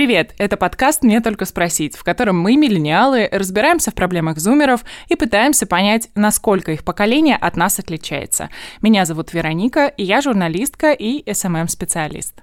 Привет! Это подкаст «Мне только спросить», в котором мы, миллениалы, разбираемся в проблемах зумеров и пытаемся понять, насколько их поколение от нас отличается. Меня зовут Вероника, и я журналистка и СММ-специалист.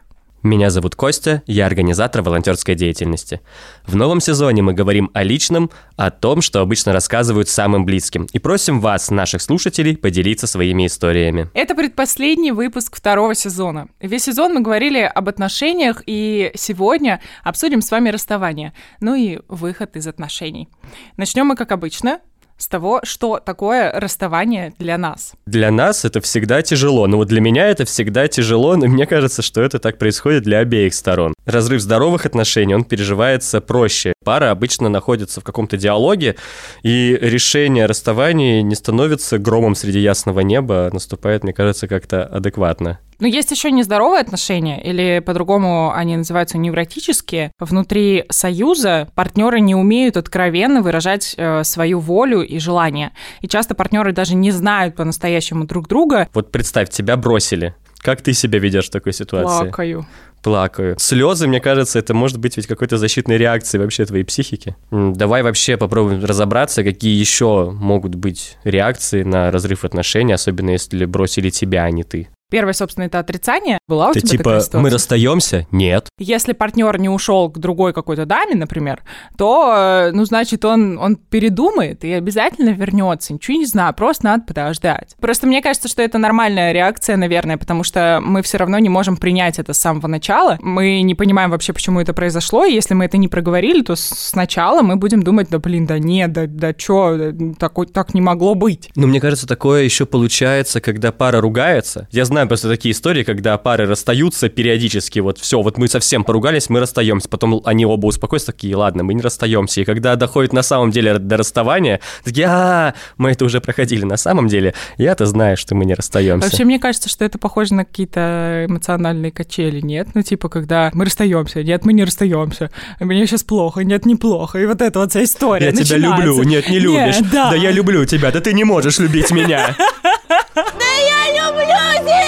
Меня зовут Костя, я организатор волонтерской деятельности. В новом сезоне мы говорим о личном, о том, что обычно рассказывают самым близким, и просим вас, наших слушателей, поделиться своими историями. Это предпоследний выпуск второго сезона. Весь сезон мы говорили об отношениях, и сегодня обсудим с вами расставание, ну и выход из отношений. Начнем мы, как обычно, с того, что такое расставание для нас. Для нас это всегда тяжело. Но вот для меня это всегда тяжело, но мне кажется, что это так происходит для обеих сторон. Разрыв здоровых отношений, он переживается проще. Пара обычно находится в каком-то диалоге, и решение о расставании не становится громом среди ясного неба, а наступает, мне кажется, как-то адекватно. Но есть еще нездоровые отношения, или по-другому они называются невротические. Внутри союза партнеры не умеют откровенно выражать э, свою волю и желания. И часто партнеры даже не знают по-настоящему друг друга. Вот представь, тебя бросили. Как ты себя ведешь в такой ситуации? Плакаю. Плакаю. Слезы, мне кажется, это может быть ведь какой-то защитной реакцией вообще твоей психики. Давай вообще попробуем разобраться, какие еще могут быть реакции на разрыв отношений, особенно если бросили тебя, а не ты. Первое, собственно, это отрицание. Была у Ты тебя типа, такая ситуация? мы расстаемся? Нет. Если партнер не ушел к другой какой-то даме, например, то, э, ну, значит, он, он передумает и обязательно вернется. Ничего не знаю, просто надо подождать. Просто мне кажется, что это нормальная реакция, наверное, потому что мы все равно не можем принять это с самого начала. Мы не понимаем вообще, почему это произошло, и если мы это не проговорили, то сначала мы будем думать, да блин, да нет, да, да чё, такой, так не могло быть. Ну, мне кажется, такое еще получается, когда пара ругается. Я знаю, знаю просто такие истории, когда пары расстаются периодически, вот все, вот мы совсем поругались, мы расстаемся, потом они оба успокоятся, такие, ладно, мы не расстаемся, и когда доходит на самом деле до расставания, такие, а, мы это уже проходили, на самом деле, я-то знаю, что мы не расстаемся. Вообще, мне кажется, что это похоже на какие-то эмоциональные качели, нет? Ну, типа, когда мы расстаемся, нет, мы не расстаемся, мне сейчас плохо, нет, неплохо, и вот эта вот вся история Я тебя люблю, нет, не любишь, Нет, да. да я люблю тебя, да ты не можешь любить меня.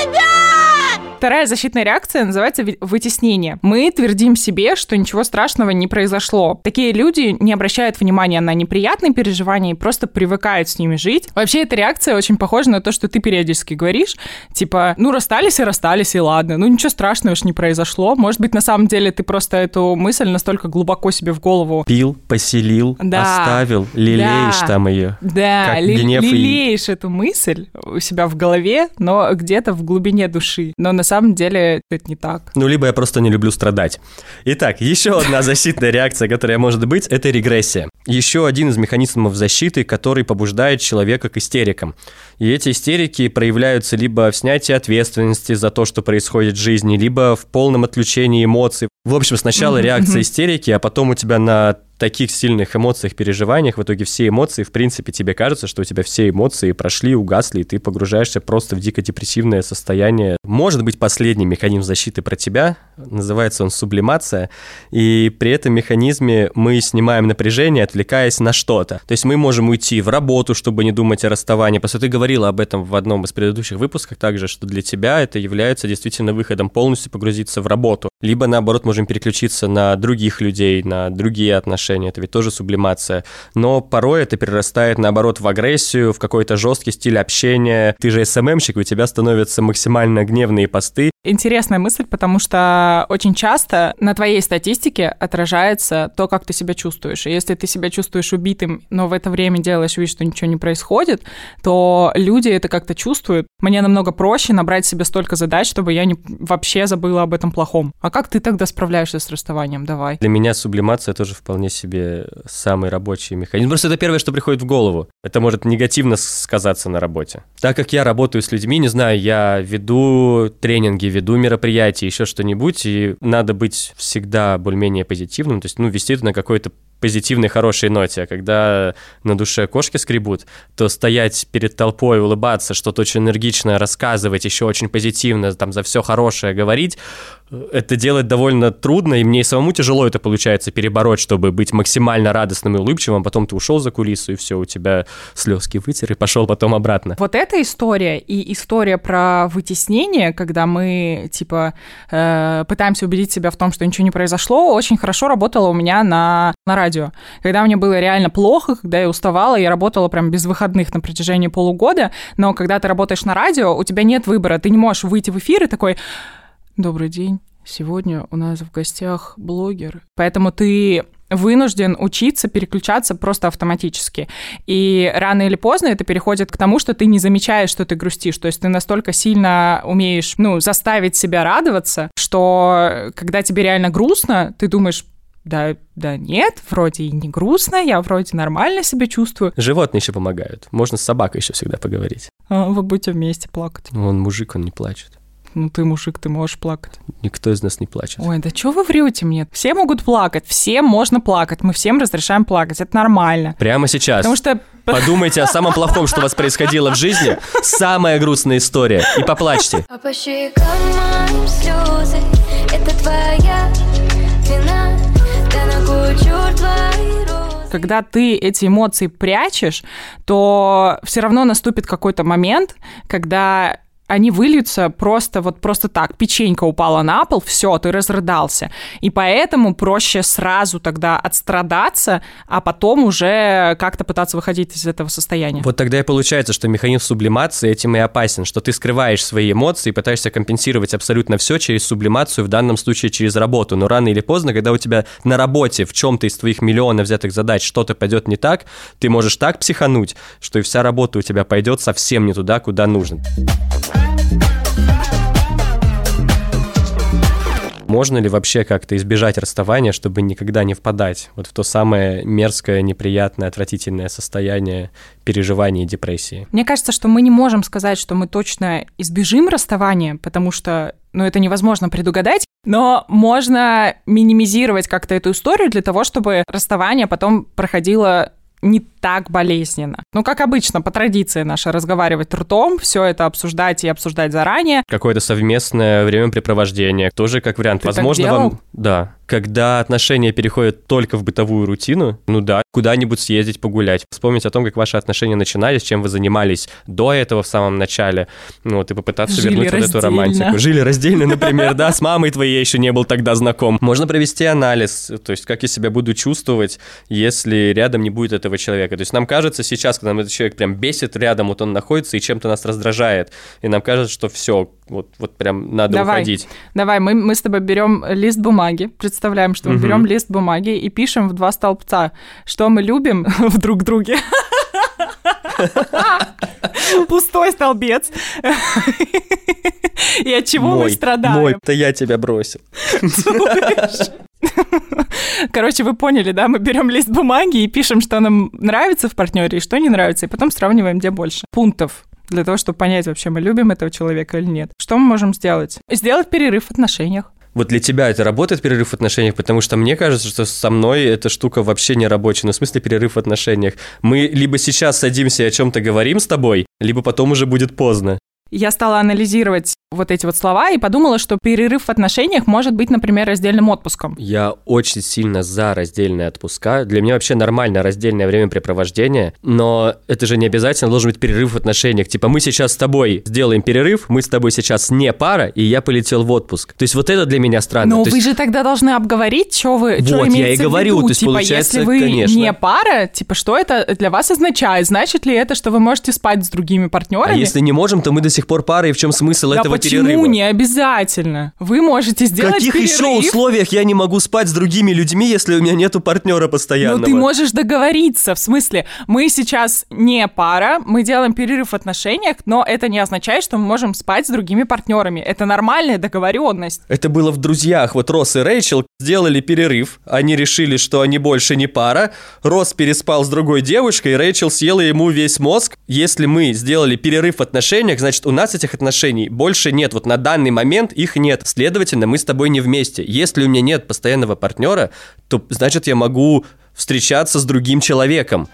тебя! Вторая защитная реакция называется вытеснение. Мы твердим себе, что ничего страшного не произошло. Такие люди не обращают внимания на неприятные переживания и просто привыкают с ними жить. Вообще, эта реакция очень похожа на то, что ты периодически говоришь, типа, ну, расстались и расстались, и ладно, ну, ничего страшного уж не произошло. Может быть, на самом деле ты просто эту мысль настолько глубоко себе в голову Пил, поселил, Да. оставил, лелеешь Да. там ее. Да, Как ли- гнев и- лелеешь эту мысль у себя в голове, но где-то в глубине души. Но на самом деле это не так. Ну, либо я просто не люблю страдать. Итак, еще одна защитная реакция, которая может быть, это регрессия. Еще один из механизмов защиты, который побуждает человека к истерикам. И эти истерики проявляются либо в снятии ответственности за то, что происходит в жизни, либо в полном отключении эмоций. В общем, сначала реакция истерики, а потом у тебя на таких сильных эмоциях, переживаниях, в итоге все эмоции, в принципе, тебе кажется, что у тебя все эмоции прошли, угасли, и ты погружаешься просто в дико депрессивное состояние. Может быть, последний механизм защиты про тебя, называется он сублимация, и при этом механизме мы снимаем напряжение, отвлекаясь на что-то. То есть мы можем уйти в работу, чтобы не думать о расставании. Просто ты говорила об этом в одном из предыдущих выпусков также, что для тебя это является действительно выходом полностью погрузиться в работу. Либо, наоборот, можем переключиться на других людей, на другие отношения. Это ведь тоже сублимация. Но порой это перерастает, наоборот, в агрессию, в какой-то жесткий стиль общения. Ты же СММщик, у тебя становятся максимально гневные посты. Интересная мысль, потому что очень часто на твоей статистике отражается то, как ты себя чувствуешь. И если ты себя чувствуешь убитым, но в это время делаешь вид, что ничего не происходит, то люди это как-то чувствуют. Мне намного проще набрать себе столько задач, чтобы я не, вообще забыла об этом плохом. А как ты тогда справляешься с расставанием? Давай. Для меня сублимация тоже вполне себе самый рабочий механизм. Просто это первое, что приходит в голову. Это может негативно сказаться на работе. Так как я работаю с людьми, не знаю, я веду тренинги, веду мероприятия, еще что-нибудь, и надо быть всегда более-менее позитивным, то есть, ну, вести это на какой-то позитивной, хорошей ноте. А когда на душе кошки скребут, то стоять перед толпой, улыбаться, что-то очень энергично рассказывать, еще очень позитивно, там, за все хорошее говорить, это делать довольно трудно, и мне самому тяжело это получается перебороть, чтобы быть максимально радостным и улыбчивым, а потом ты ушел за кулису, и все, у тебя слезки вытер, и пошел потом обратно. Вот эта история и история про вытеснение, когда мы, типа, э, пытаемся убедить себя в том, что ничего не произошло, очень хорошо работала у меня на, на радио. Когда мне было реально плохо, когда я уставала, я работала прям без выходных на протяжении полугода, но когда ты работаешь на радио, у тебя нет выбора, ты не можешь выйти в эфир и такой Добрый день. Сегодня у нас в гостях блогер. Поэтому ты вынужден учиться переключаться просто автоматически. И рано или поздно это переходит к тому, что ты не замечаешь, что ты грустишь. То есть ты настолько сильно умеешь, ну, заставить себя радоваться, что когда тебе реально грустно, ты думаешь, да, да нет, вроде и не грустно, я вроде нормально себя чувствую. Животные еще помогают. Можно с собакой еще всегда поговорить. А, вы будете вместе плакать. Он мужик, он не плачет. Ну, ты мужик, ты можешь плакать. Никто из нас не плачет. Ой, да что вы врете мне? Все могут плакать, всем можно плакать, мы всем разрешаем плакать, это нормально. Прямо сейчас. Потому что... Подумайте о самом плохом, что у вас происходило в жизни. Самая грустная история. И поплачьте. А по щекам моим слезы, это твоя вина, да на кучу твои когда ты эти эмоции прячешь, то все равно наступит какой-то момент, когда они выльются просто вот просто так. Печенька упала на пол, все, ты разрыдался. И поэтому проще сразу тогда отстрадаться, а потом уже как-то пытаться выходить из этого состояния. Вот тогда и получается, что механизм сублимации этим и опасен, что ты скрываешь свои эмоции пытаешься компенсировать абсолютно все через сублимацию, в данном случае через работу. Но рано или поздно, когда у тебя на работе в чем-то из твоих миллионов взятых задач что-то пойдет не так, ты можешь так психануть, что и вся работа у тебя пойдет совсем не туда, куда нужно. Можно ли вообще как-то избежать расставания, чтобы никогда не впадать вот в то самое мерзкое, неприятное, отвратительное состояние переживания и депрессии? Мне кажется, что мы не можем сказать, что мы точно избежим расставания, потому что ну, это невозможно предугадать, но можно минимизировать как-то эту историю для того, чтобы расставание потом проходило не так болезненно. Ну, как обычно, по традиции нашей, разговаривать ртом, все это обсуждать и обсуждать заранее. Какое-то совместное времяпрепровождение, тоже как вариант. Ты Возможно, вам... Да. Когда отношения переходят только в бытовую рутину, ну да, куда-нибудь съездить погулять. Вспомнить о том, как ваши отношения начинались, чем вы занимались до этого в самом начале. Ну, вот, и попытаться Жили вернуть вот эту раздельно. романтику. Жили раздельно, например, да, с мамой твоей я еще не был тогда знаком. Можно провести анализ, то есть как я себя буду чувствовать, если рядом не будет этого человека. То есть нам кажется сейчас, когда этот человек прям бесит рядом, вот он находится и чем-то нас раздражает, и нам кажется, что все, вот, вот прям надо Давай. уходить. Давай, мы, мы с тобой берем лист бумаги, представляем, что мы Мгм. берем лист бумаги и пишем в два столбца, что мы любим в друг друге. Пустой столбец. И от чего мы Мой, страдаем. Мой, это я тебя бросил. Короче, вы поняли, да? Мы берем лист бумаги и пишем, что нам нравится в партнере и что не нравится, и потом сравниваем, где больше пунктов для того, чтобы понять, вообще мы любим этого человека или нет. Что мы можем сделать? Сделать перерыв в отношениях. Вот для тебя это работает перерыв в отношениях, потому что мне кажется, что со мной эта штука вообще не рабочая. Ну, в смысле перерыв в отношениях. Мы либо сейчас садимся и о чем-то говорим с тобой, либо потом уже будет поздно. Я стала анализировать вот эти вот слова и подумала, что перерыв в отношениях может быть, например, раздельным отпуском. Я очень сильно за раздельные отпуска. Для меня вообще нормально раздельное времяпрепровождение, но это же не обязательно должен быть перерыв в отношениях. Типа мы сейчас с тобой сделаем перерыв, мы с тобой сейчас не пара, и я полетел в отпуск. То есть вот это для меня странно. Но То вы есть- же тогда должны обговорить, что вы что Вот, я и говорю, виду. то есть типа, получается, если вы конечно. не пара, типа, что это для вас означает? Значит ли это, что вы можете спать с другими А партнерами? если не можем, то мы до сих пор пара, и в чем смысл да этого почему перерыва? не обязательно? Вы можете В сделать каких перерыв. еще условиях я не могу спать с другими людьми, если у меня нету партнера постоянного? Ну, ты можешь договориться, в смысле, мы сейчас не пара, мы делаем перерыв в отношениях, но это не означает, что мы можем спать с другими партнерами. Это нормальная договоренность. Это было в «Друзьях». Вот Росс и Рэйчел сделали перерыв. Они решили, что они больше не пара. Росс переспал с другой девушкой, и Рэйчел съела ему весь мозг. Если мы сделали перерыв в отношениях, значит, у нас этих отношений больше нет. Вот на данный момент их нет. Следовательно, мы с тобой не вместе. Если у меня нет постоянного партнера, то, значит, я могу встречаться с другим человеком.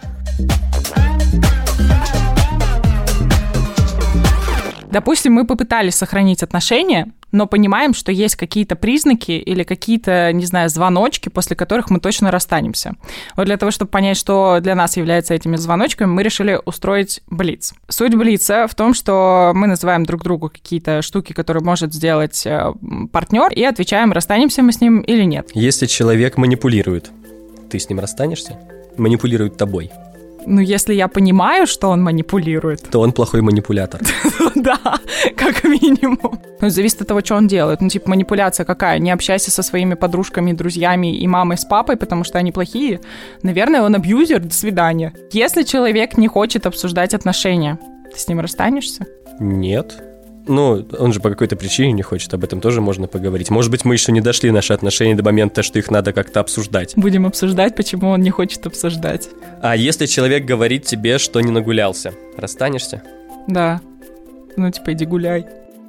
Допустим, мы попытались сохранить отношения, но понимаем, что есть какие-то признаки или какие-то, не знаю, звоночки, после которых мы точно расстанемся. Вот для того, чтобы понять, что для нас является этими звоночками, мы решили устроить блиц. Суть блица в том, что мы называем друг другу какие-то штуки, которые может сделать э, партнер, и отвечаем, расстанемся мы с ним или нет. Если человек манипулирует, ты с ним расстанешься? Манипулирует тобой. Ну, если я понимаю, что он манипулирует, То он плохой манипулятор. да, как минимум. Ну, зависит от того, что он делает. Ну, типа, манипуляция какая? Не общайся со своими подружками, друзьями и мамой с папой, потому что они плохие. Наверное, он абьюзер, до свидания. Если человек не хочет обсуждать отношения, ты с ним расстанешься? Нет. Ну, он же по какой-то причине не хочет, об этом тоже можно поговорить. Может быть, мы еще не дошли наши отношения до момента, что их надо как-то обсуждать. Будем обсуждать, почему он не хочет обсуждать. А если человек говорит тебе, что не нагулялся, расстанешься? Да. Ну, типа, иди гуляй.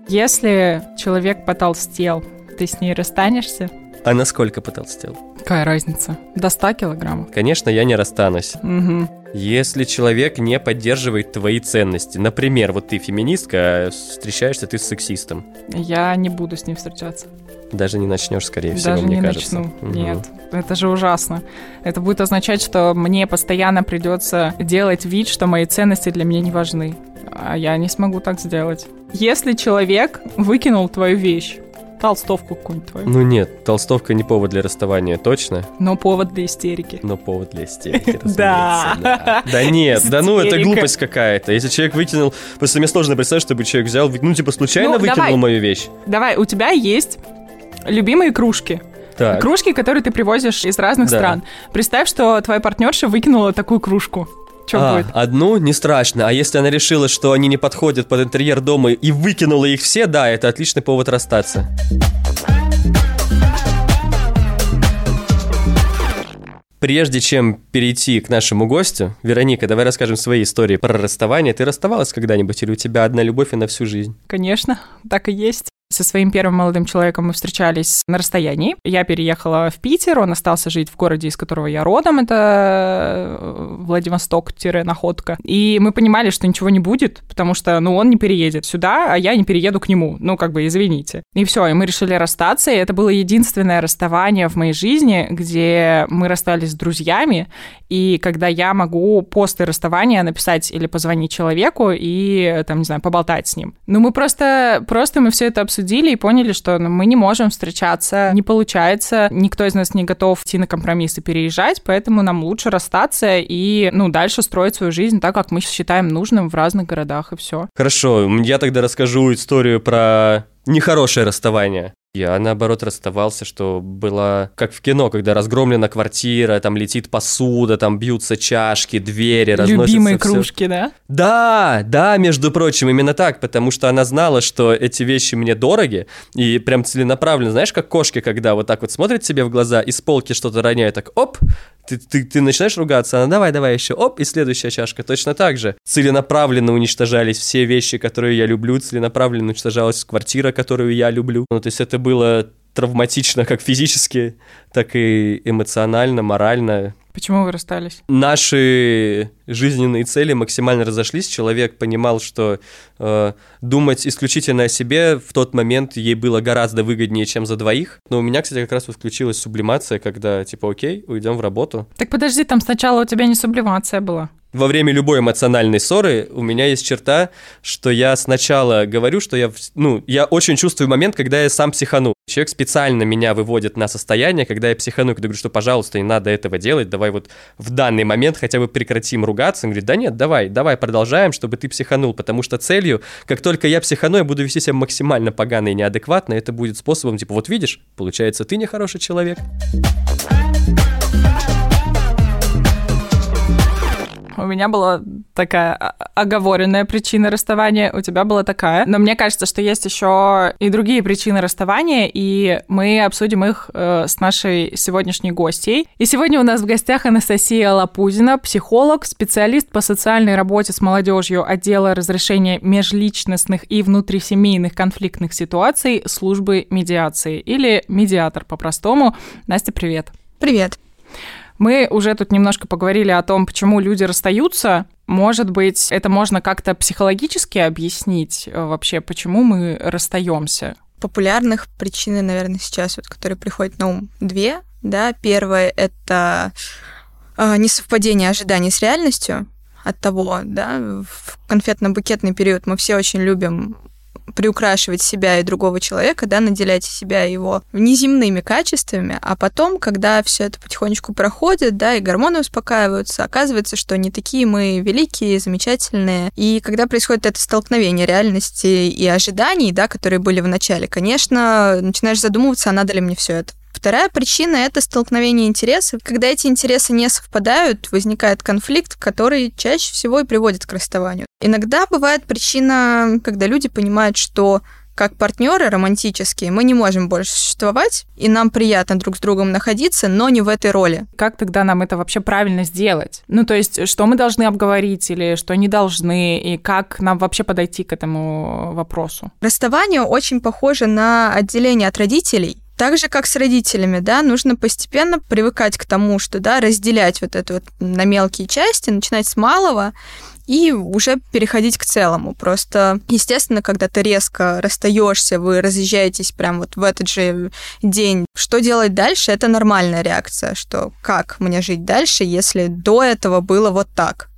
Если человек потолстел, ты с ней расстанешься? А насколько потолстел? Какая разница? До 100 килограммов? Конечно, я не расстанусь. Угу. Если человек не поддерживает твои ценности, например, вот ты феминистка, а встречаешься ты с сексистом, Я не буду с ним встречаться. даже не начнешь, скорее всего, Даже мне не кажется. начну. Мгм. Нет, это же ужасно. Это будет означать, что мне постоянно придется делать вид, что мои ценности для меня не важны. А я не смогу так сделать. Если человек выкинул твою вещь, толстовку какую-нибудь твою, Ну нет, толстовка не повод для расставания, точно, но повод для истерики. но повод для истерики, Да. да. Нет, да ну это глупость какая-то. Если человек выкинул... Просто мне сложно представить, чтобы человек взял, ну типа случайно Ну, выкинул мою вещь. Давай, у тебя есть любимые кружки. Так. Кружки, которые ты привозишь из разных Да. стран. Представь, что твоя партнерша выкинула такую кружку. Что А, будет? одну не страшно, а если она решила, что они не подходят под интерьер дома и выкинула их все, да, это отличный повод расстаться. Прежде чем перейти к нашему гостю, Вероника, давай расскажем свои истории про расставание. Ты расставалась когда-нибудь или у тебя одна любовь и на всю жизнь? Конечно, так и есть. Со своим первым молодым человеком мы встречались на расстоянии. Я переехала в Питер, он остался жить в городе, из которого я родом, это э, Владивосток-Находка. И мы понимали, что ничего не будет, потому что, ну, он не переедет сюда, а я не перееду к нему. Ну, как бы, извините. И все, и мы решили расстаться, и это было единственное расставание в моей жизни, где мы расстались с друзьями, и когда я могу после расставания написать или позвонить человеку и, там, не знаю, поболтать с ним. Ну, мы просто, просто мы все это обсудили и поняли, что ну, мы не можем встречаться, не получается, никто из нас не готов идти на компромисс и переезжать, поэтому нам лучше расстаться и, ну, дальше строить свою жизнь так, как мы считаем нужным в разных городах, и все. Хорошо, я тогда расскажу историю про нехорошее расставание. Я, наоборот, расставался, что было как в кино, когда разгромлена квартира, там летит посуда, там бьются чашки, двери, разносятся Любимые всё. кружки, да? Да, да, между прочим, именно так, потому что она знала, что эти вещи мне дороги, и прям целенаправленно, знаешь, как кошки, когда вот так вот смотрят тебе в глаза и с полки что-то роняют, так оп, ты, ты, ты начинаешь ругаться, она давай, давай еще, оп, и следующая чашка, точно так же. Целенаправленно уничтожались все вещи, которые я люблю, целенаправленно уничтожалась квартира, которую я люблю. Ну, то есть это было травматично как физически, так и эмоционально, морально. Почему вы расстались? Наши жизненные цели максимально разошлись. Человек понимал, что э, думать исключительно о себе в тот момент ей было гораздо выгоднее, чем за двоих. Но у меня, кстати, как раз вот включилась сублимация, когда типа, окей, уйдем в работу. Так подожди, там сначала у тебя не сублимация была. Во время любой эмоциональной ссоры у меня есть черта, что я сначала говорю, что я, ну, я очень чувствую момент, когда я сам психану. Человек специально меня выводит на состояние, когда я психану, когда говорю, что, пожалуйста, не надо этого делать, давай вот в данный момент хотя бы прекратим ругаться. Он говорит, да нет, давай, давай продолжаем, чтобы ты психанул, потому что целью, как только я психану, я буду вести себя максимально погано и неадекватно, это будет способом, типа, вот видишь, получается, ты нехороший человек. У меня была такая оговоренная причина расставания, у тебя была такая. Но мне кажется, что есть еще и другие причины расставания, и мы обсудим их э, с нашей сегодняшней гостьей. И сегодня у нас в гостях Анастасия Лапузина, психолог, специалист по социальной работе с молодежью отдела разрешения межличностных и внутрисемейных конфликтных ситуаций службы медиации, или медиатор по-простому. Настя, привет. Привет. Мы уже тут немножко поговорили о том, почему люди расстаются. Может быть, это можно как-то психологически объяснить э, вообще, почему мы расстаемся? популярных причины, наверное, сейчас, вот, которые приходят на ум, две. Да, первое — это э, несовпадение ожиданий с реальностью от того, да, в конфетно-букетный период мы все очень любим приукрашивать себя и другого человека, да, наделять себя его неземными качествами, а потом, когда все это потихонечку проходит, да, и гормоны успокаиваются, оказывается, что не такие мы великие, замечательные. И когда происходит это столкновение реальности и ожиданий, да, которые были в начале, конечно, начинаешь задумываться, а надо ли мне все это. Вторая причина — это столкновение интересов. Когда эти интересы не совпадают, возникает конфликт, который чаще всего и приводит к расставанию. Иногда бывает причина, когда люди понимают, что как партнеры романтические, мы не можем больше существовать, и нам приятно друг с другом находиться, но не в этой роли. Как тогда нам это вообще правильно сделать? Ну, то есть, что мы должны обговорить или что не должны, и как нам вообще подойти к этому вопросу? Расставание очень похоже на отделение от родителей, так же, как с родителями, да, нужно постепенно привыкать к тому, что, да, разделять вот это вот на мелкие части, начинать с малого и уже переходить к целому. Просто, естественно, когда ты резко расстаешься, вы разъезжаетесь прям вот в этот же день, что делать дальше, это нормальная реакция, что как мне жить дальше, если до этого было вот так.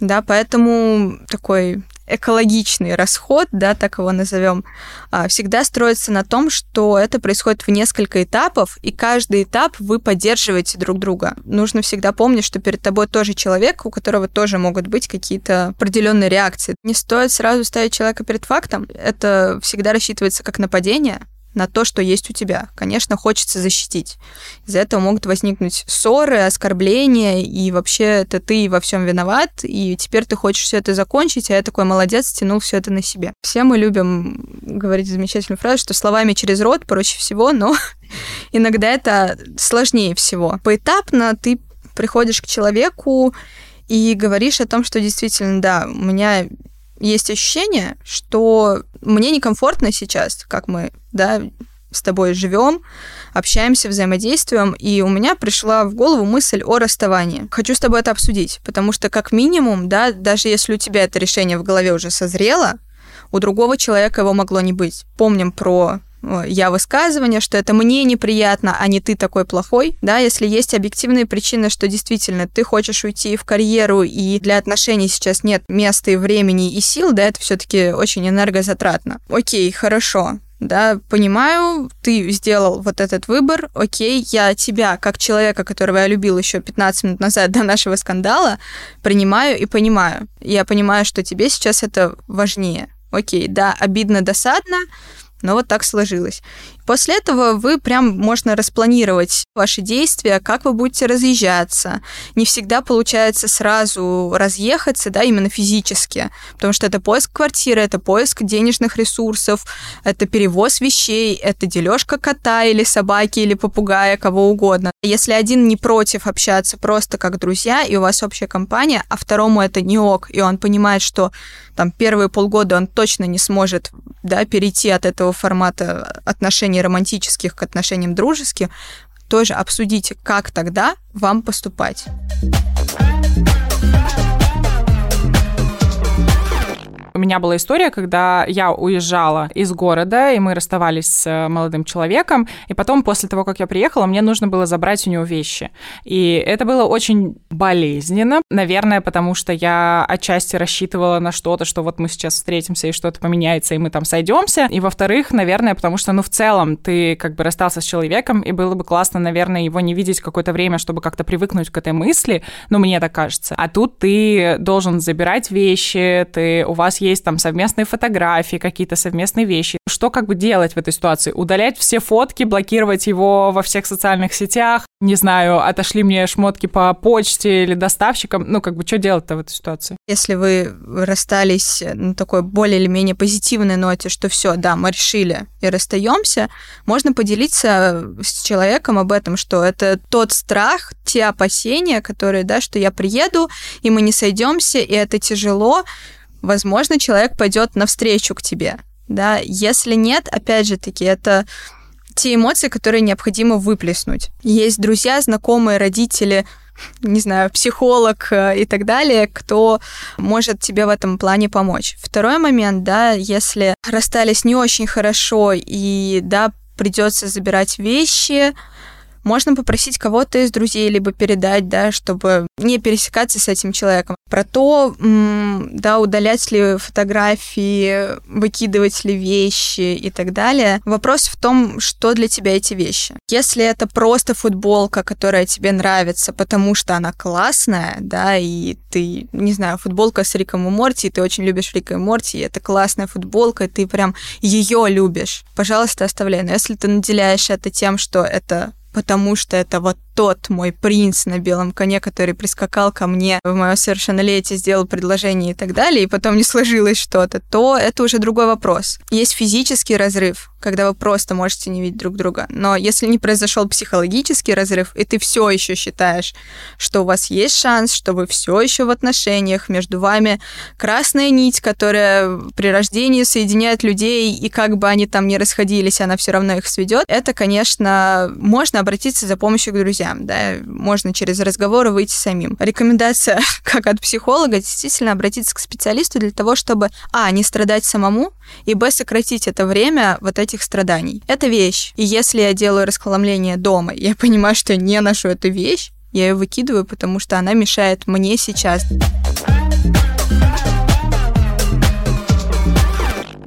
Да, поэтому такой экологичный расход, да, так его назовем, а, всегда строится на том, что это происходит в несколько этапов, и каждый этап вы поддерживаете друг друга. Нужно всегда помнить, что перед тобой тоже человек, у которого тоже могут быть какие-то определенные реакции. Не стоит сразу ставить человека перед фактом. Это всегда рассчитывается как нападение, на то, что есть у тебя. Конечно, хочется защитить. Из-за этого могут возникнуть ссоры, оскорбления, и вообще это ты во всем виноват, и теперь ты хочешь все это закончить, а я такой молодец, тянул все это на себе. Все мы любим говорить замечательную фразу, что словами через рот проще всего, но иногда это сложнее всего. Поэтапно ты приходишь к человеку и говоришь о том, что действительно, да, у меня есть ощущение, что мне некомфортно сейчас, как мы, да, с тобой живем, общаемся, взаимодействуем, и у меня пришла в голову мысль о расставании. Хочу с тобой это обсудить, потому что как минимум, да, даже если у тебя это решение в голове уже созрело, у другого человека его могло не быть. Помним про я высказывание, что это мне неприятно, а не ты такой плохой, да, если есть объективные причины, что действительно ты хочешь уйти в карьеру, и для отношений сейчас нет места и времени и сил, да, это все-таки очень энергозатратно. Окей, хорошо, да, понимаю, ты сделал вот этот выбор, окей, я тебя, как человека, которого я любил еще 15 минут назад до нашего скандала, принимаю и понимаю. Я понимаю, что тебе сейчас это важнее. Окей, да, обидно, досадно, но вот так сложилось. После этого вы прям можно распланировать ваши действия, как вы будете разъезжаться. Не всегда получается сразу разъехаться, да, именно физически, потому что это поиск квартиры, это поиск денежных ресурсов, это перевоз вещей, это дележка кота или собаки или попугая, кого угодно. Если один не против общаться просто как друзья, и у вас общая компания, а второму это не ок, и он понимает, что там первые полгода он точно не сможет да, перейти от этого формата отношений отношений романтических к отношениям дружеским, тоже обсудите, как тогда вам поступать. У меня была история, когда я уезжала из города, и мы расставались с э, молодым человеком, и потом, после того, как я приехала, мне нужно было забрать у него вещи. И это было очень болезненно, наверное, потому что я отчасти рассчитывала на что-то, что вот мы сейчас встретимся, и что-то поменяется, и мы там сойдемся. И во-вторых, наверное, потому что, ну, в целом, ты как бы расстался с человеком, и было бы классно, наверное, его не видеть какое-то время, чтобы как-то привыкнуть к этой мысли, ну, мне так кажется. А тут ты должен забирать вещи, ты, у вас есть там совместные фотографии, какие-то совместные вещи. Что как бы делать в этой ситуации? Удалять все фотки, блокировать его во всех социальных сетях? Не знаю, отошли мне шмотки по почте или доставщикам? Ну, как бы, что делать-то в этой ситуации? Если вы расстались на такой более или менее позитивной ноте, что все, да, мы решили и расстаемся, можно поделиться с человеком об этом, что это тот страх, те опасения, которые, да, что я приеду, и мы не сойдемся, и это тяжело, возможно, человек пойдет навстречу к тебе. Да, если нет, опять же таки, это те эмоции, которые необходимо выплеснуть. Есть друзья, знакомые, родители, не знаю, психолог э, и так далее, кто может тебе в этом плане помочь. Второй момент, да, если расстались не очень хорошо и, да, придется забирать вещи, можно попросить кого-то из друзей, либо передать, да, чтобы не пересекаться с этим человеком. Про то, да, удалять ли фотографии, выкидывать ли вещи и так далее. Вопрос в том, что для тебя эти вещи. Если это просто футболка, которая тебе нравится, потому что она классная, да, и ты, не знаю, футболка с Риком и Морти, и ты очень любишь Рика и Морти, и это классная футболка, и ты прям ее любишь, пожалуйста, оставляй. Но если ты наделяешь это тем, что это потому что это вот тот мой принц на белом коне, который прискакал ко мне в мое совершеннолетие, сделал предложение и так далее, и потом не сложилось что-то, то это уже другой вопрос. Есть физический разрыв, когда вы просто можете не видеть друг друга. Но если не произошел психологический разрыв, и ты все еще считаешь, что у вас есть шанс, что вы все еще в отношениях, между вами красная нить, которая при рождении соединяет людей, и как бы они там не расходились, она все равно их сведет, это, конечно, можно обратиться за помощью к друзьям да, можно через разговоры выйти самим. Рекомендация, как от психолога, действительно обратиться к специалисту для того, чтобы, а, не страдать самому, и, б, сократить это время вот этих страданий. Это вещь. И если я делаю расхламление дома, я понимаю, что не ношу эту вещь, я ее выкидываю, потому что она мешает мне сейчас.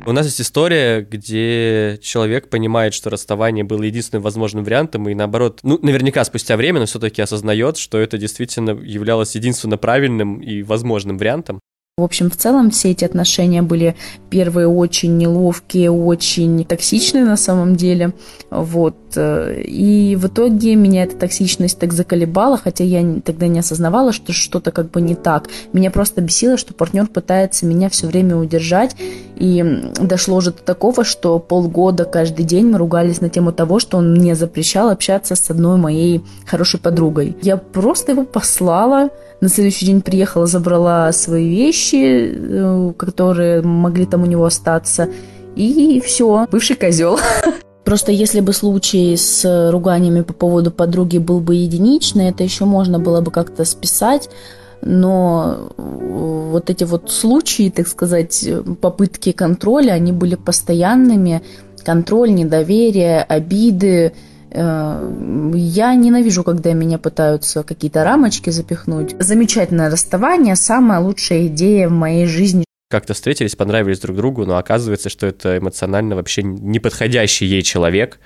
У нас есть история, где человек понимает, что расставание было единственным возможным вариантом, и наоборот, ну, наверняка спустя время, но все-таки осознает, что это действительно являлось единственно правильным и возможным вариантом. В общем, в целом все эти отношения были первые очень неловкие, очень токсичные на самом деле. Вот. И в итоге меня эта токсичность так заколебала, хотя я тогда не осознавала, что что-то как бы не так. Меня просто бесило, что партнер пытается меня все время удержать. И дошло же до такого, что полгода каждый день мы ругались на тему того, что он мне запрещал общаться с одной моей хорошей подругой. Я просто его послала на следующий день приехала, забрала свои вещи, э, которые могли там у него остаться. И все, бывший козел. Просто если бы случай с руганиями по поводу подруги был бы единичный, это еще можно было бы как-то списать. Но вот эти вот случаи, так сказать, попытки контроля, они были постоянными. Контроль, недоверие, обиды, Э, я ненавижу, когда меня пытаются какие-то рамочки запихнуть. Замечательное расставание, самая лучшая идея в моей жизни. Как-то встретились, понравились друг другу, но оказывается, что это эмоционально вообще неподходящий ей человек,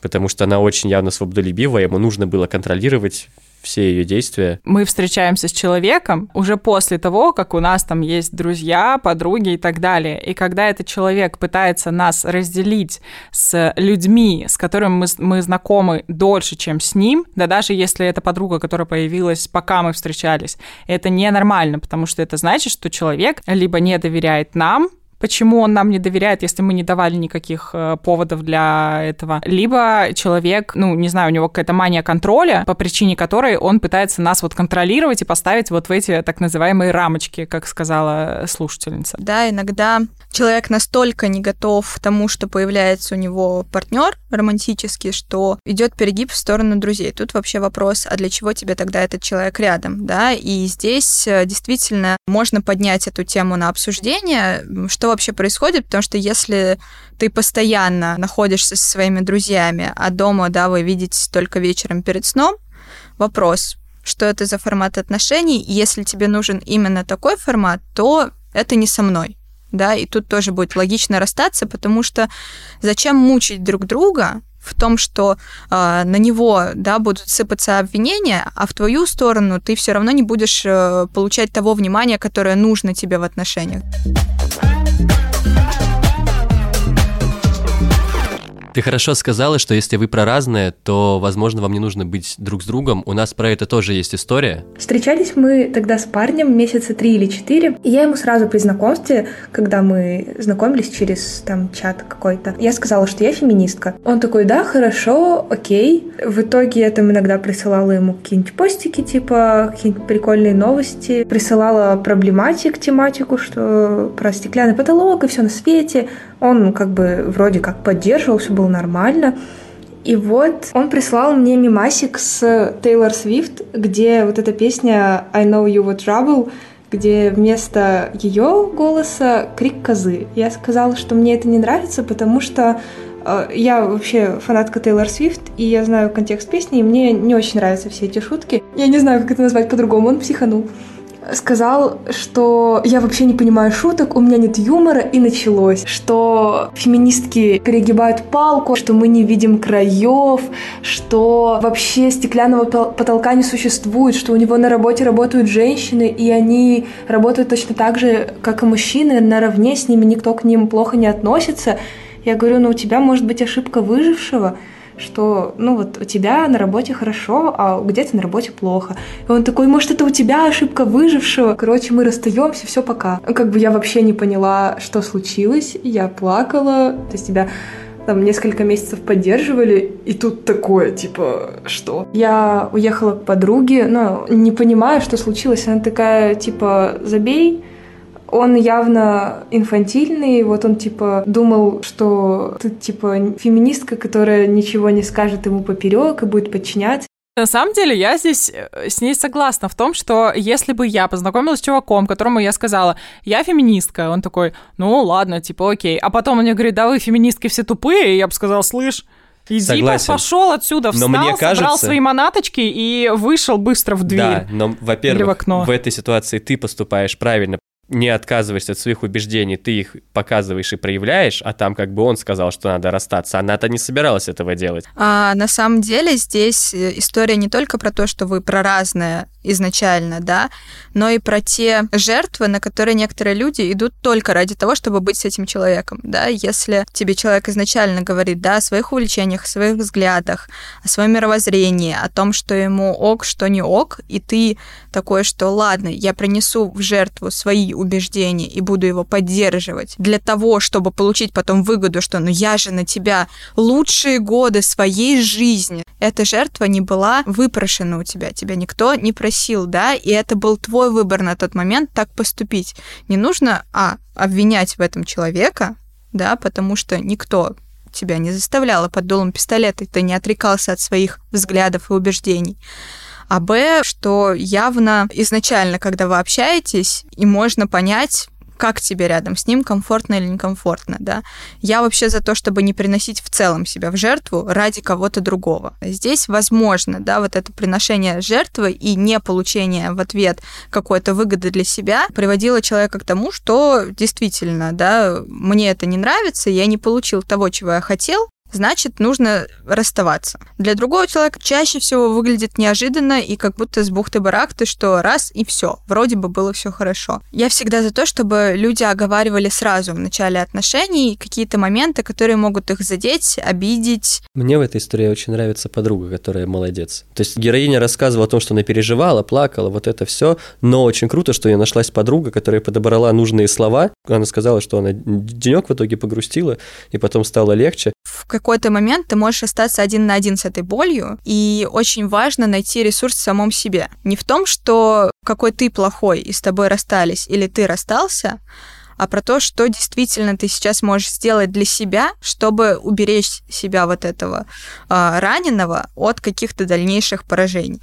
потому что она очень явно свободолюбивая, ему нужно было контролировать все ее действия. Мы встречаемся с человеком уже после того, как у нас там есть друзья, подруги и так далее. И когда этот человек пытается нас разделить с людьми, с которыми мы, мы знакомы дольше, чем с ним, да даже если это подруга, которая появилась, пока мы встречались, это ненормально, потому что это значит, что человек либо не доверяет нам, почему он нам не доверяет, если мы не давали никаких э, поводов для этого. Либо человек, ну, не знаю, у него какая-то мания контроля, по причине которой он пытается нас вот контролировать и поставить вот в эти так называемые рамочки, как сказала слушательница. Да, иногда человек настолько не готов к тому, что появляется у него партнер романтический, что идет перегиб в сторону друзей. Тут вообще вопрос, а для чего тебе тогда этот человек рядом, да? И здесь э, действительно можно поднять эту тему на обсуждение, что вообще происходит, потому что если ты постоянно находишься со своими друзьями, а дома, да, вы видитесь только вечером перед сном, вопрос, что это за формат отношений, и если тебе нужен именно такой формат, то это не со мной, да, и тут тоже будет логично расстаться, потому что зачем мучить друг друга, в том, что э, на него да, будут сыпаться обвинения, а в твою сторону ты все равно не будешь э, получать того внимания, которое нужно тебе в отношениях. Ты хорошо сказала, что если вы про разное, то, возможно, вам не нужно быть друг с другом. У нас про это тоже есть история. Встречались мы тогда с парнем месяца три или четыре. И я ему сразу при знакомстве, когда мы знакомились через там чат какой-то, я сказала, что я феминистка. Он такой, да, хорошо, окей. В итоге я там иногда присылала ему какие-нибудь постики, типа какие-нибудь прикольные новости, присылала проблематик, тематику, что про стеклянный потолок и все на свете. Он как бы вроде как поддерживал, все было нормально. И вот он прислал мне мимасик с Тейлор Свифт, где вот эта песня I Know You Were Trouble, где вместо ее голоса крик козы. Я сказала, что мне это не нравится, потому что э, я вообще фанатка Тейлор Свифт, и я знаю контекст песни, и мне не очень нравятся все эти шутки. Я не знаю, как это назвать по-другому, он психанул сказал, что я вообще не понимаю шуток, у меня нет юмора, и началось, что феминистки перегибают палку, что мы не видим краев, что вообще стеклянного потолка не существует, что у него на работе работают женщины, и они работают точно так же, как и мужчины, наравне с ними, никто к ним плохо не относится. Я говорю, ну у тебя может быть ошибка выжившего, что, ну вот у тебя на работе хорошо, а где-то на работе плохо. И он такой, может, это у тебя ошибка выжившего. Короче, мы расстаемся, все пока. Как бы я вообще не поняла, что случилось. Я плакала. То есть тебя там несколько месяцев поддерживали, и тут такое, типа, что? Я уехала к подруге, но не понимаю, что случилось. Она такая, типа, забей, он явно инфантильный, вот он типа думал, что ты типа феминистка, которая ничего не скажет ему поперек и будет подчиняться. На самом деле, я здесь э, с ней согласна в том, что если бы я познакомилась с чуваком, которому я сказала, я феминистка, он такой, ну ладно, типа окей. А потом он мне говорит, да вы феминистки все тупые, и я бы сказала, слышь, Иди Согласен. пошел отсюда, встал, но мне кажется... собрал свои манаточки и вышел быстро в дверь. Да, но, во-первых, в, в этой ситуации ты поступаешь правильно, не отказываешься от своих убеждений, ты их показываешь и проявляешь, а там как бы он сказал, что надо расстаться. Она-то не собиралась этого делать. А на самом деле здесь э, история не только про то, что вы про разное изначально, да, но и про те жертвы, на которые некоторые люди идут только ради того, чтобы быть с этим человеком, да, если тебе человек изначально говорит, да, о своих увлечениях, о своих взглядах, о своем мировоззрении, о том, что ему ок, что не ок, и ты такой, что ладно, я принесу в жертву свои убеждения и буду его поддерживать для того, чтобы получить потом выгоду, что ну я же на тебя лучшие годы своей жизни. Эта жертва не была выпрошена у тебя, тебя никто не просил да, и это был твой выбор на тот момент так поступить. Не нужно, а, обвинять в этом человека, да, потому что никто тебя не заставлял, а под дулом пистолета ты не отрекался от своих взглядов и убеждений. А Б, что явно изначально, когда вы общаетесь, и можно понять, как тебе рядом с ним, комфортно или некомфортно, да. Я вообще за то, чтобы не приносить в целом себя в жертву ради кого-то другого. Здесь возможно, да, вот это приношение жертвы и не получение в ответ какой-то выгоды для себя приводило человека к тому, что действительно, да, мне это не нравится, я не получил того, чего я хотел, значит, нужно расставаться. Для другого человека чаще всего выглядит неожиданно и как будто с бухты-барахты, что раз и все, вроде бы было все хорошо. Я всегда за то, чтобы люди оговаривали сразу в начале отношений какие-то моменты, которые могут их задеть, обидеть. Мне в этой истории очень нравится подруга, которая молодец. То есть героиня рассказывала о том, что она переживала, плакала, вот это все, но очень круто, что у нее нашлась подруга, которая подобрала нужные слова. Она сказала, что она денек в итоге погрустила, и потом стало легче. В какой-то момент ты можешь остаться один на один с этой болью, и очень важно найти ресурс в самом себе. Не в том, что какой ты плохой и с тобой расстались, или ты расстался, а про то, что действительно ты сейчас можешь сделать для себя, чтобы уберечь себя вот этого э, раненого от каких-то дальнейших поражений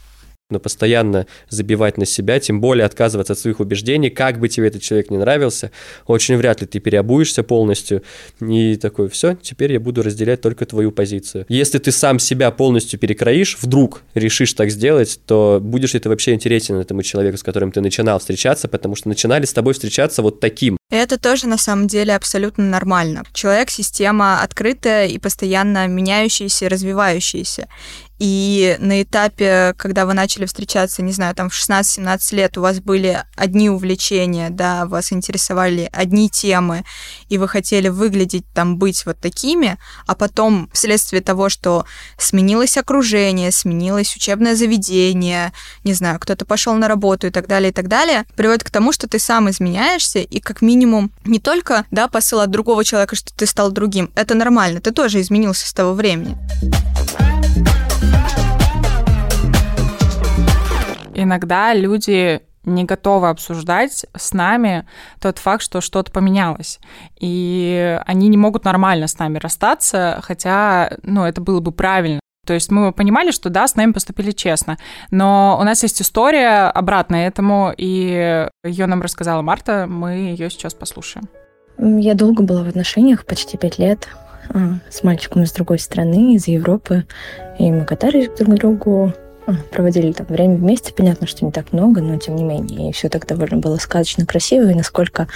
но постоянно забивать на себя, тем более отказываться от своих убеждений, как бы тебе этот человек не нравился, очень вряд ли ты переобуешься полностью и такой, все, теперь я буду разделять только твою позицию. Если ты сам себя полностью перекроишь, вдруг решишь так сделать, то будешь ли ты вообще интересен этому человеку, с которым ты начинал встречаться, потому что начинали с тобой встречаться вот таким. Это тоже на самом деле абсолютно нормально. Человек — система открытая и постоянно меняющаяся и развивающаяся. И на этапе, когда вы начали встречаться, не знаю, там в 16-17 лет у вас были одни увлечения, да, вас интересовали одни темы, и вы хотели выглядеть там, быть вот такими, а потом вследствие того, что сменилось окружение, сменилось учебное заведение, не знаю, кто-то пошел на работу и так далее, и так далее, приводит к тому, что ты сам изменяешься, и как минимум не только, да, посыл от другого человека, что ты стал другим, это нормально, ты тоже изменился с того времени. Иногда люди не готовы обсуждать с нами тот факт, что что-то поменялось. И они не могут нормально с нами расстаться, хотя, ну, это было бы правильно. То есть мы понимали, что да, с нами поступили честно. Но у нас есть история обратная этому, и ее нам рассказала Марта, мы ее сейчас послушаем. Я долго была в отношениях, почти пять лет, а, с мальчиком из другой страны, из Европы. И мы катались друг к другу, проводили там время вместе. Понятно, что не так много, но тем не менее. И все так довольно было сказочно красиво. И насколько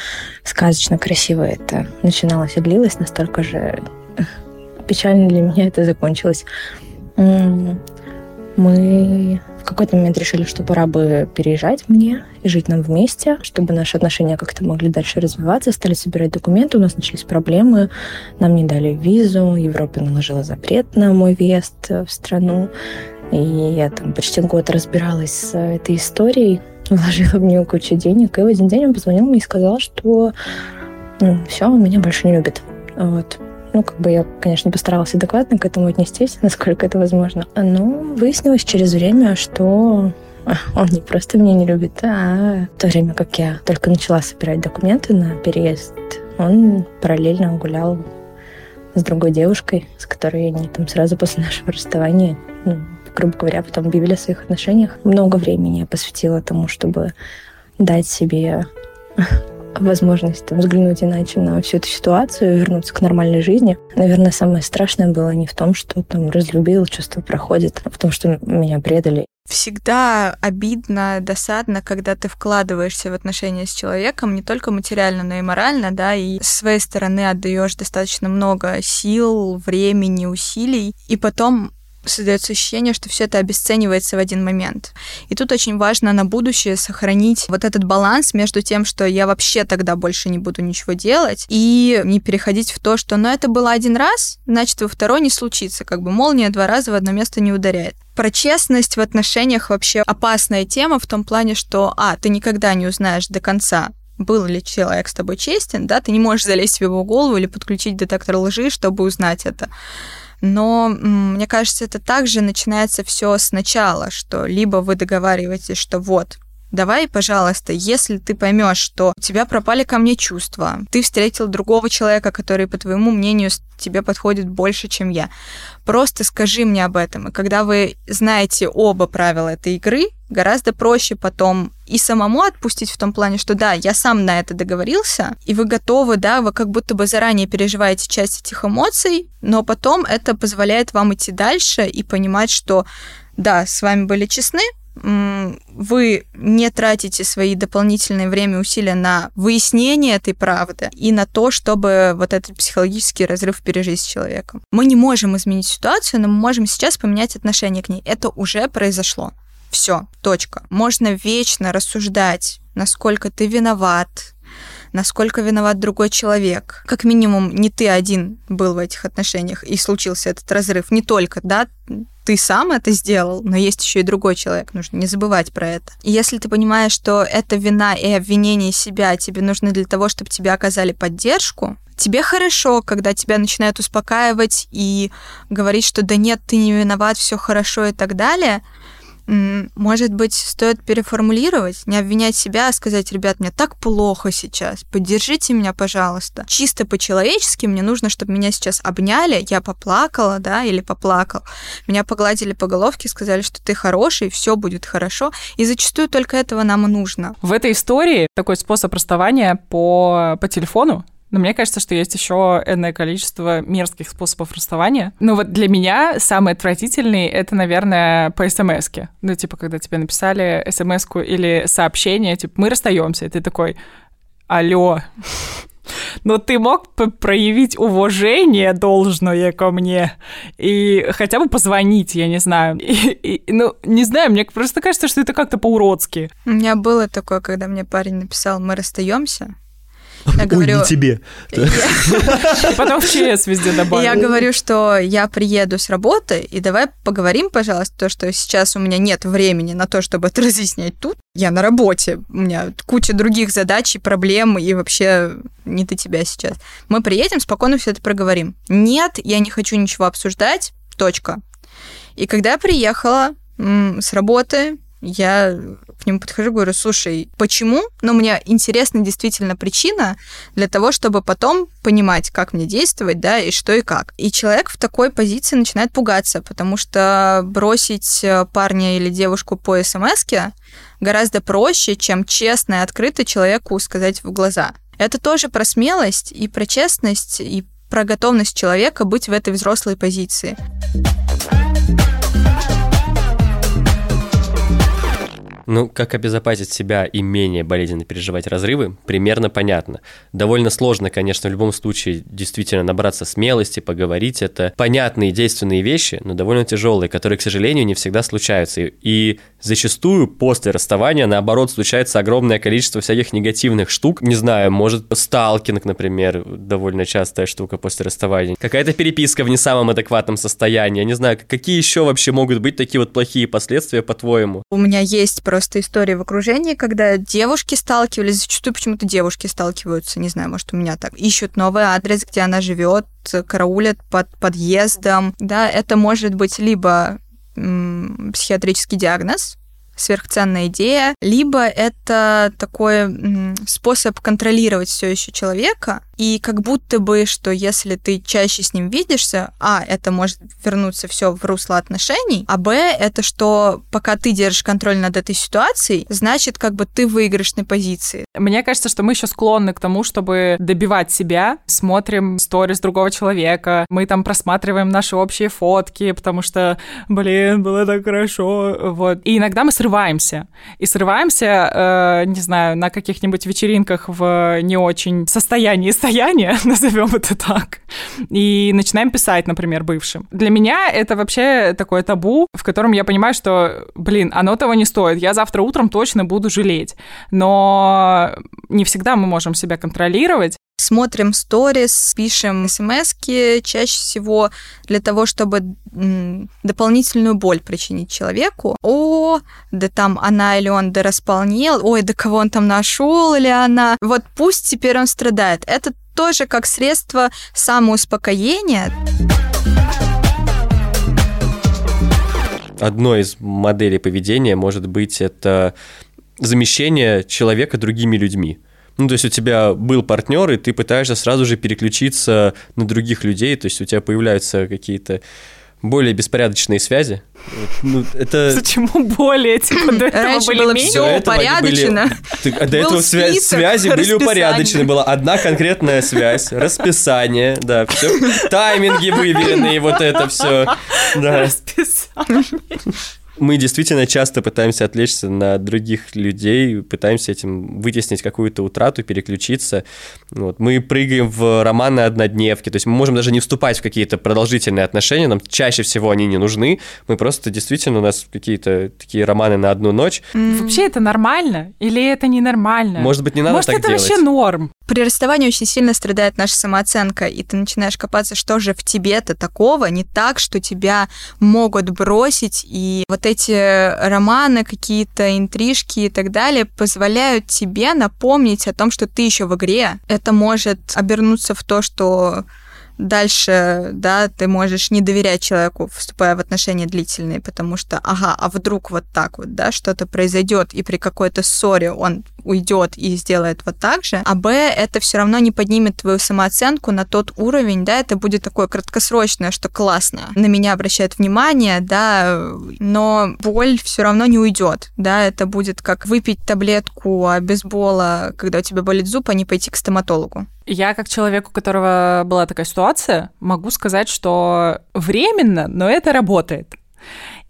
сказочно красиво это начиналось и длилось, настолько же печально для меня это закончилось. Мы в какой-то момент решили, что пора бы переезжать мне и жить нам вместе, чтобы наши отношения как-то могли дальше развиваться. Стали собирать документы, у нас начались проблемы. Нам не дали визу, Европа наложила запрет на мой въезд в страну. И я там почти год разбиралась с этой историей, вложила в нее кучу денег. И в один день он позвонил мне и сказал, что ну, все, он меня больше не любит. Вот. Ну, как бы я, конечно, постаралась адекватно к этому отнестись, насколько это возможно. Но выяснилось через время, что он не просто меня не любит, а в то время, как я только начала собирать документы на переезд, он параллельно гулял с другой девушкой, с которой они там сразу после нашего расставания, ну, грубо говоря, потом объявили о своих отношениях. Много времени я посвятила тому, чтобы дать себе возможность там, взглянуть иначе на всю эту ситуацию, вернуться к нормальной жизни. Наверное, самое страшное было не в том, что там разлюбил, чувство проходит, а в том, что меня предали. Всегда обидно, досадно, когда ты вкладываешься в отношения с человеком не только материально, но и морально, да, и с своей стороны отдаешь достаточно много сил, времени, усилий, и потом создается ощущение, что все это обесценивается в один момент. И тут очень важно на будущее сохранить вот этот баланс между тем, что я вообще тогда больше не буду ничего делать, и не переходить в то, что ну это было один раз, значит во второй не случится, как бы молния два раза в одно место не ударяет. Про честность в отношениях вообще опасная тема в том плане, что, а, ты никогда не узнаешь до конца, был ли человек с тобой честен, да, ты не можешь залезть в его голову или подключить детектор лжи, чтобы узнать это. Но мне кажется, это также начинается все сначала, что либо вы договариваетесь, что вот, давай, пожалуйста, если ты поймешь, что у тебя пропали ко мне чувства, ты встретил другого человека, который, по твоему мнению, тебе подходит больше, чем я, просто скажи мне об этом. И когда вы знаете оба правила этой игры, гораздо проще потом и самому отпустить в том плане, что да, я сам на это договорился, и вы готовы, да, вы как будто бы заранее переживаете часть этих эмоций, но потом это позволяет вам идти дальше и понимать, что да, с вами были честны, вы не тратите свои дополнительные время и усилия на выяснение этой правды и на то, чтобы вот этот психологический разрыв пережить с человеком. Мы не можем изменить ситуацию, но мы можем сейчас поменять отношение к ней. Это уже произошло. Все, точка. Можно вечно рассуждать, насколько ты виноват, насколько виноват другой человек. Как минимум, не ты один был в этих отношениях, и случился этот разрыв. Не только, да, ты сам это сделал, но есть еще и другой человек, нужно не забывать про это. И если ты понимаешь, что это вина и обвинение себя тебе нужны для того, чтобы тебе оказали поддержку, тебе хорошо, когда тебя начинают успокаивать и говорить, что да нет, ты не виноват, все хорошо и так далее – может быть, стоит переформулировать, не обвинять себя, а сказать, ребят, мне так плохо сейчас, поддержите меня, пожалуйста. Чисто по-человечески мне нужно, чтобы меня сейчас обняли, я поплакала, да, или поплакал. Меня погладили по головке, сказали, что ты хороший, все будет хорошо. И зачастую только этого нам и нужно. В этой истории такой способ расставания по, по телефону, но мне кажется, что есть еще энное количество мерзких способов расставания. Но вот для меня самый отвратительный — это, наверное, по смс -ке. Ну, типа, когда тебе написали смс или сообщение, типа, мы расстаемся, и ты такой, алло, но ты мог проявить уважение должное ко мне и хотя бы позвонить, я не знаю. И, и, ну, не знаю, мне просто кажется, что это как-то по-уродски. У меня было такое, когда мне парень написал, мы расстаемся, я говорю, Ой, не тебе. Потом в ЧС везде добавил. Я говорю, что я приеду с работы, и давай поговорим, пожалуйста, то, что сейчас у меня нет времени на то, чтобы это разъяснять тут. Я на работе, у меня куча других задач и проблем, и вообще не до тебя сейчас. Мы приедем, спокойно все это проговорим. Нет, я не хочу ничего обсуждать, точка. И когда я приехала с работы, я к нему подхожу, говорю, слушай, почему? Но мне интересна действительно причина для того, чтобы потом понимать, как мне действовать, да, и что и как. И человек в такой позиции начинает пугаться, потому что бросить э, парня или девушку по смс гораздо проще, чем честно и открыто человеку сказать в глаза. Это тоже про смелость и про честность, и про готовность человека быть в этой взрослой позиции. Ну, как обезопасить себя и менее болезненно переживать разрывы, примерно понятно. Довольно сложно, конечно, в любом случае действительно набраться смелости, поговорить. Это понятные действенные вещи, но довольно тяжелые, которые, к сожалению, не всегда случаются. И зачастую после расставания, наоборот, случается огромное количество всяких негативных штук. Не знаю, может, сталкинг, например, довольно частая штука после расставания. Какая-то переписка в не самом адекватном состоянии. Я не знаю, какие еще вообще могут быть такие вот плохие последствия, по-твоему? У меня есть просто истории в окружении, когда девушки сталкивались, зачастую почему-то девушки сталкиваются, не знаю, может, у меня так, ищут новый адрес, где она живет, караулят под подъездом, да, это может быть либо м, психиатрический диагноз, сверхценная идея, либо это такой способ контролировать все еще человека, и как будто бы, что если ты чаще с ним видишься, а, это может вернуться все в русло отношений, а, б, это что пока ты держишь контроль над этой ситуацией, значит, как бы ты в выигрышной позиции. Мне кажется, что мы еще склонны к тому, чтобы добивать себя, смотрим сторис другого человека, мы там просматриваем наши общие фотки, потому что, блин, было так хорошо, вот. И иногда мы срываемся. И срываемся, э, не знаю, на каких-нибудь вечеринках в не очень состоянии состояния, назовем это так, и начинаем писать, например, бывшим. Для меня это вообще такое табу, в котором я понимаю, что, блин, оно того не стоит. Я завтра утром точно буду жалеть. Но не всегда мы можем себя контролировать смотрим сторис, пишем смс чаще всего для того, чтобы дополнительную боль причинить человеку. О, да там она или он да располнел, ой, да кого он там нашел или она. Вот пусть теперь он страдает. Это тоже как средство самоуспокоения. Одной из моделей поведения может быть это замещение человека другими людьми. Ну, то есть у тебя был партнер, и ты пытаешься сразу же переключиться на других людей, то есть у тебя появляются какие-то более беспорядочные связи. Ну, это... Почему более? Типа, до этого Раньше были было все упорядочено. Были... Ты... До этого свя... связи были упорядочены. Была одна конкретная связь, расписание, да, все. Тайминги выверены, и вот это все. Да. Расписание мы действительно часто пытаемся отвлечься на других людей, пытаемся этим вытеснить какую-то утрату, переключиться. Вот. Мы прыгаем в романы однодневки, то есть мы можем даже не вступать в какие-то продолжительные отношения, нам чаще всего они не нужны, мы просто действительно, у нас какие-то такие романы на одну ночь. Вообще это нормально? Или это ненормально? Может быть, не надо Может, так это делать? вообще норм? При расставании очень сильно страдает наша самооценка, и ты начинаешь копаться, что же в тебе-то такого, не так, что тебя могут бросить, и вот эти романы, какие-то интрижки и так далее позволяют тебе напомнить о том, что ты еще в игре. Это может обернуться в то, что дальше, да, ты можешь не доверять человеку, вступая в отношения длительные, потому что, ага, а вдруг вот так вот, да, что-то произойдет, и при какой-то ссоре он уйдет и сделает вот так же, а Б, это все равно не поднимет твою самооценку на тот уровень, да, это будет такое краткосрочное, что классно, на меня обращают внимание, да, но боль все равно не уйдет, да, это будет как выпить таблетку обезбола, когда у тебя болит зуб, а не пойти к стоматологу. Я, как человек, у которого была такая ситуация, могу сказать, что временно, но это работает.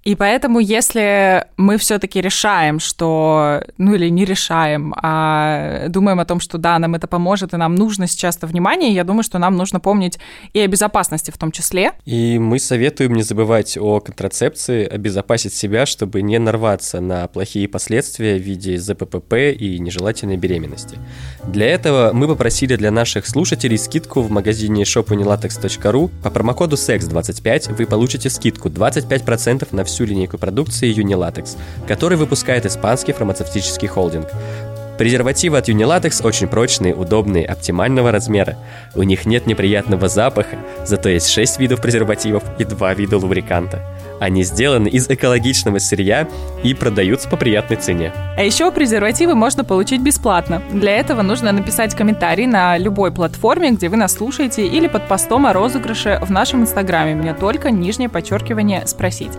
И поэтому, если мы все-таки решаем, что, ну или не решаем, а думаем о том, что да, нам это поможет, и нам нужно сейчас это внимание, я думаю, что нам нужно помнить и о безопасности в том числе. И мы советуем не забывать о контрацепции, обезопасить себя, чтобы не нарваться на плохие последствия в виде ЗППП и нежелательной беременности. Для этого мы попросили для наших слушателей скидку в магазине shopunilatex.ru по промокоду SEX25 вы получите скидку 25% на всю всю линейку продукции Unilatex, который выпускает испанский фармацевтический холдинг. Презервативы от Unilatex очень прочные, удобные, оптимального размера. У них нет неприятного запаха, зато есть 6 видов презервативов и 2 вида лубриканта. Они сделаны из экологичного сырья и продаются по приятной цене. А еще презервативы можно получить бесплатно. Для этого нужно написать комментарий на любой платформе, где вы нас слушаете, или под постом о розыгрыше в нашем инстаграме. Мне только нижнее подчеркивание «Спросить».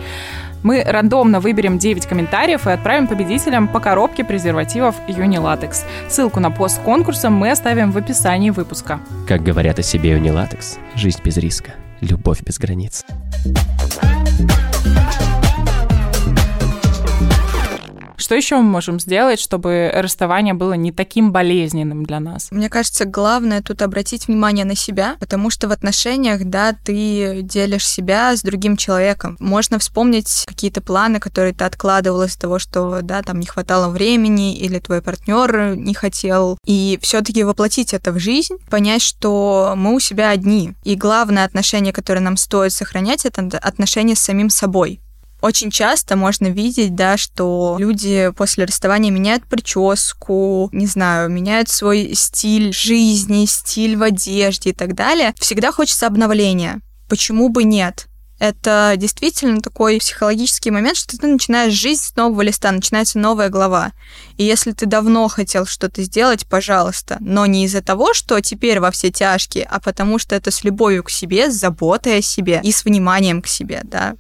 Мы рандомно выберем 9 комментариев и отправим победителям по коробке презервативов Unilatex. Ссылку на пост с конкурсом мы оставим в описании выпуска. Как говорят о себе Unilatex, жизнь без риска, любовь без границ. Что еще мы можем сделать, чтобы расставание было не таким болезненным для нас? Мне кажется, главное тут обратить внимание на себя, потому что в отношениях, да, ты делишь себя с другим человеком. Можно вспомнить какие-то планы, которые ты откладывал из-за того, что, да, там не хватало времени или твой партнер не хотел. И все-таки воплотить это в жизнь, понять, что мы у себя одни. И главное отношение, которое нам стоит сохранять, это отношение с самим собой. Очень часто можно видеть, да, что люди после расставания меняют прическу, не знаю, меняют свой стиль жизни, стиль в одежде и так далее. Всегда хочется обновления. Почему бы нет? Это действительно такой психологический момент, что ты начинаешь жизнь с нового листа, начинается новая глава. И если ты давно хотел что-то сделать, пожалуйста, но не из-за того, что теперь во все тяжкие, а потому что это с любовью к себе, с заботой о себе и с вниманием к себе, да.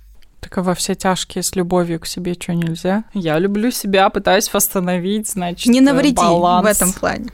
Так а во все тяжкие с любовью к себе что нельзя? Я люблю себя, пытаюсь восстановить, значит, Не навреди баланс. в этом плане.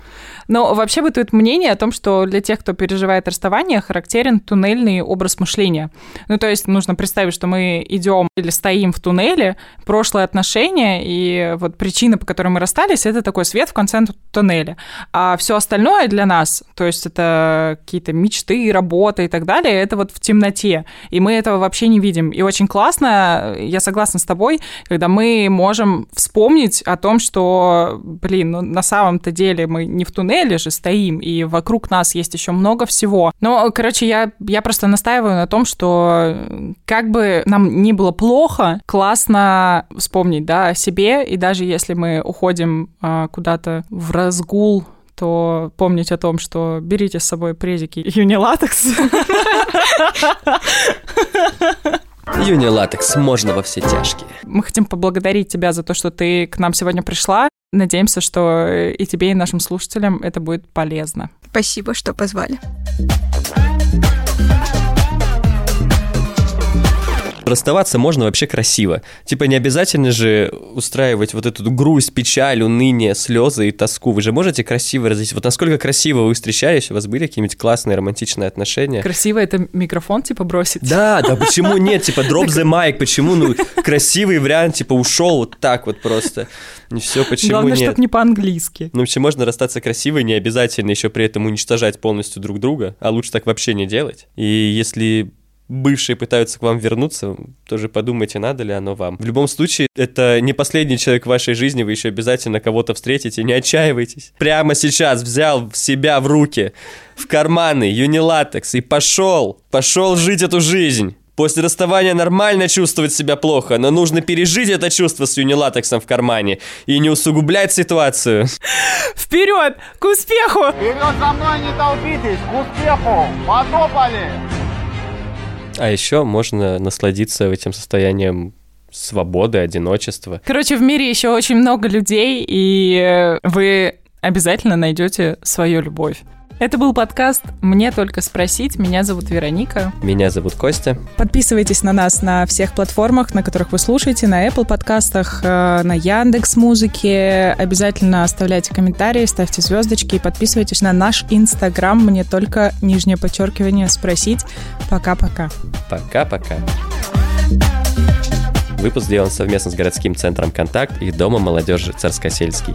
Но вообще бытует мнение о том, что для тех, кто переживает расставание, характерен туннельный образ мышления. Ну, то есть нужно представить, что мы идем или стоим в туннеле, прошлые отношения, и вот причина, по которой мы расстались, это такой свет в конце туннеля. А все остальное для нас, то есть это какие-то мечты, работа и так далее, это вот в темноте. И мы этого вообще не видим. И очень классно, я согласна с тобой, когда мы можем вспомнить о том, что, блин, ну на самом-то деле мы не в туннеле, же стоим, и вокруг нас есть еще много всего. Но, короче, я, я просто настаиваю на том, что как бы нам ни было плохо, классно вспомнить, да, о себе, и даже если мы уходим а, куда-то в разгул то помнить о том, что берите с собой презики Юнилатекс. Юнилатекс можно во все тяжкие. Мы хотим поблагодарить тебя за то, что ты к нам сегодня пришла. Надеемся, что и тебе, и нашим слушателям это будет полезно. Спасибо, что позвали. Расставаться можно вообще красиво. Типа не обязательно же устраивать вот эту грусть, печаль, уныние, слезы и тоску. Вы же можете красиво разъяснить. Вот насколько красиво вы встречались, у вас были какие-нибудь классные романтичные отношения? Красиво это микрофон типа бросить? Да, да, почему нет? Типа drop the mic, почему, ну, красивый вариант, типа ушел вот так вот просто. Не все, почему Главное, нет? чтобы не по-английски. Ну, вообще можно расстаться красиво, не обязательно еще при этом уничтожать полностью друг друга, а лучше так вообще не делать. И если бывшие пытаются к вам вернуться, тоже подумайте, надо ли оно вам. В любом случае, это не последний человек в вашей жизни, вы еще обязательно кого-то встретите, не отчаивайтесь. Прямо сейчас взял себя в руки, в карманы, юнилатекс и пошел, пошел жить эту жизнь. После расставания нормально чувствовать себя плохо, но нужно пережить это чувство с юнилатексом в кармане и не усугублять ситуацию. Вперед! К успеху! Вперед за мной не толпитесь! К успеху! Потопали! А еще можно насладиться этим состоянием свободы, одиночества. Короче, в мире еще очень много людей, и вы обязательно найдете свою любовь. Это был подкаст «Мне только спросить». Меня зовут Вероника. Меня зовут Костя. Подписывайтесь на нас на всех платформах, на которых вы слушаете, на Apple подкастах, э, на Яндекс Музыке. Обязательно оставляйте комментарии, ставьте звездочки и подписывайтесь на наш Инстаграм. Мне только нижнее подчеркивание спросить. Пока-пока. Пока-пока. Выпуск сделан совместно с городским центром «Контакт» и Домом молодежи «Царскосельский».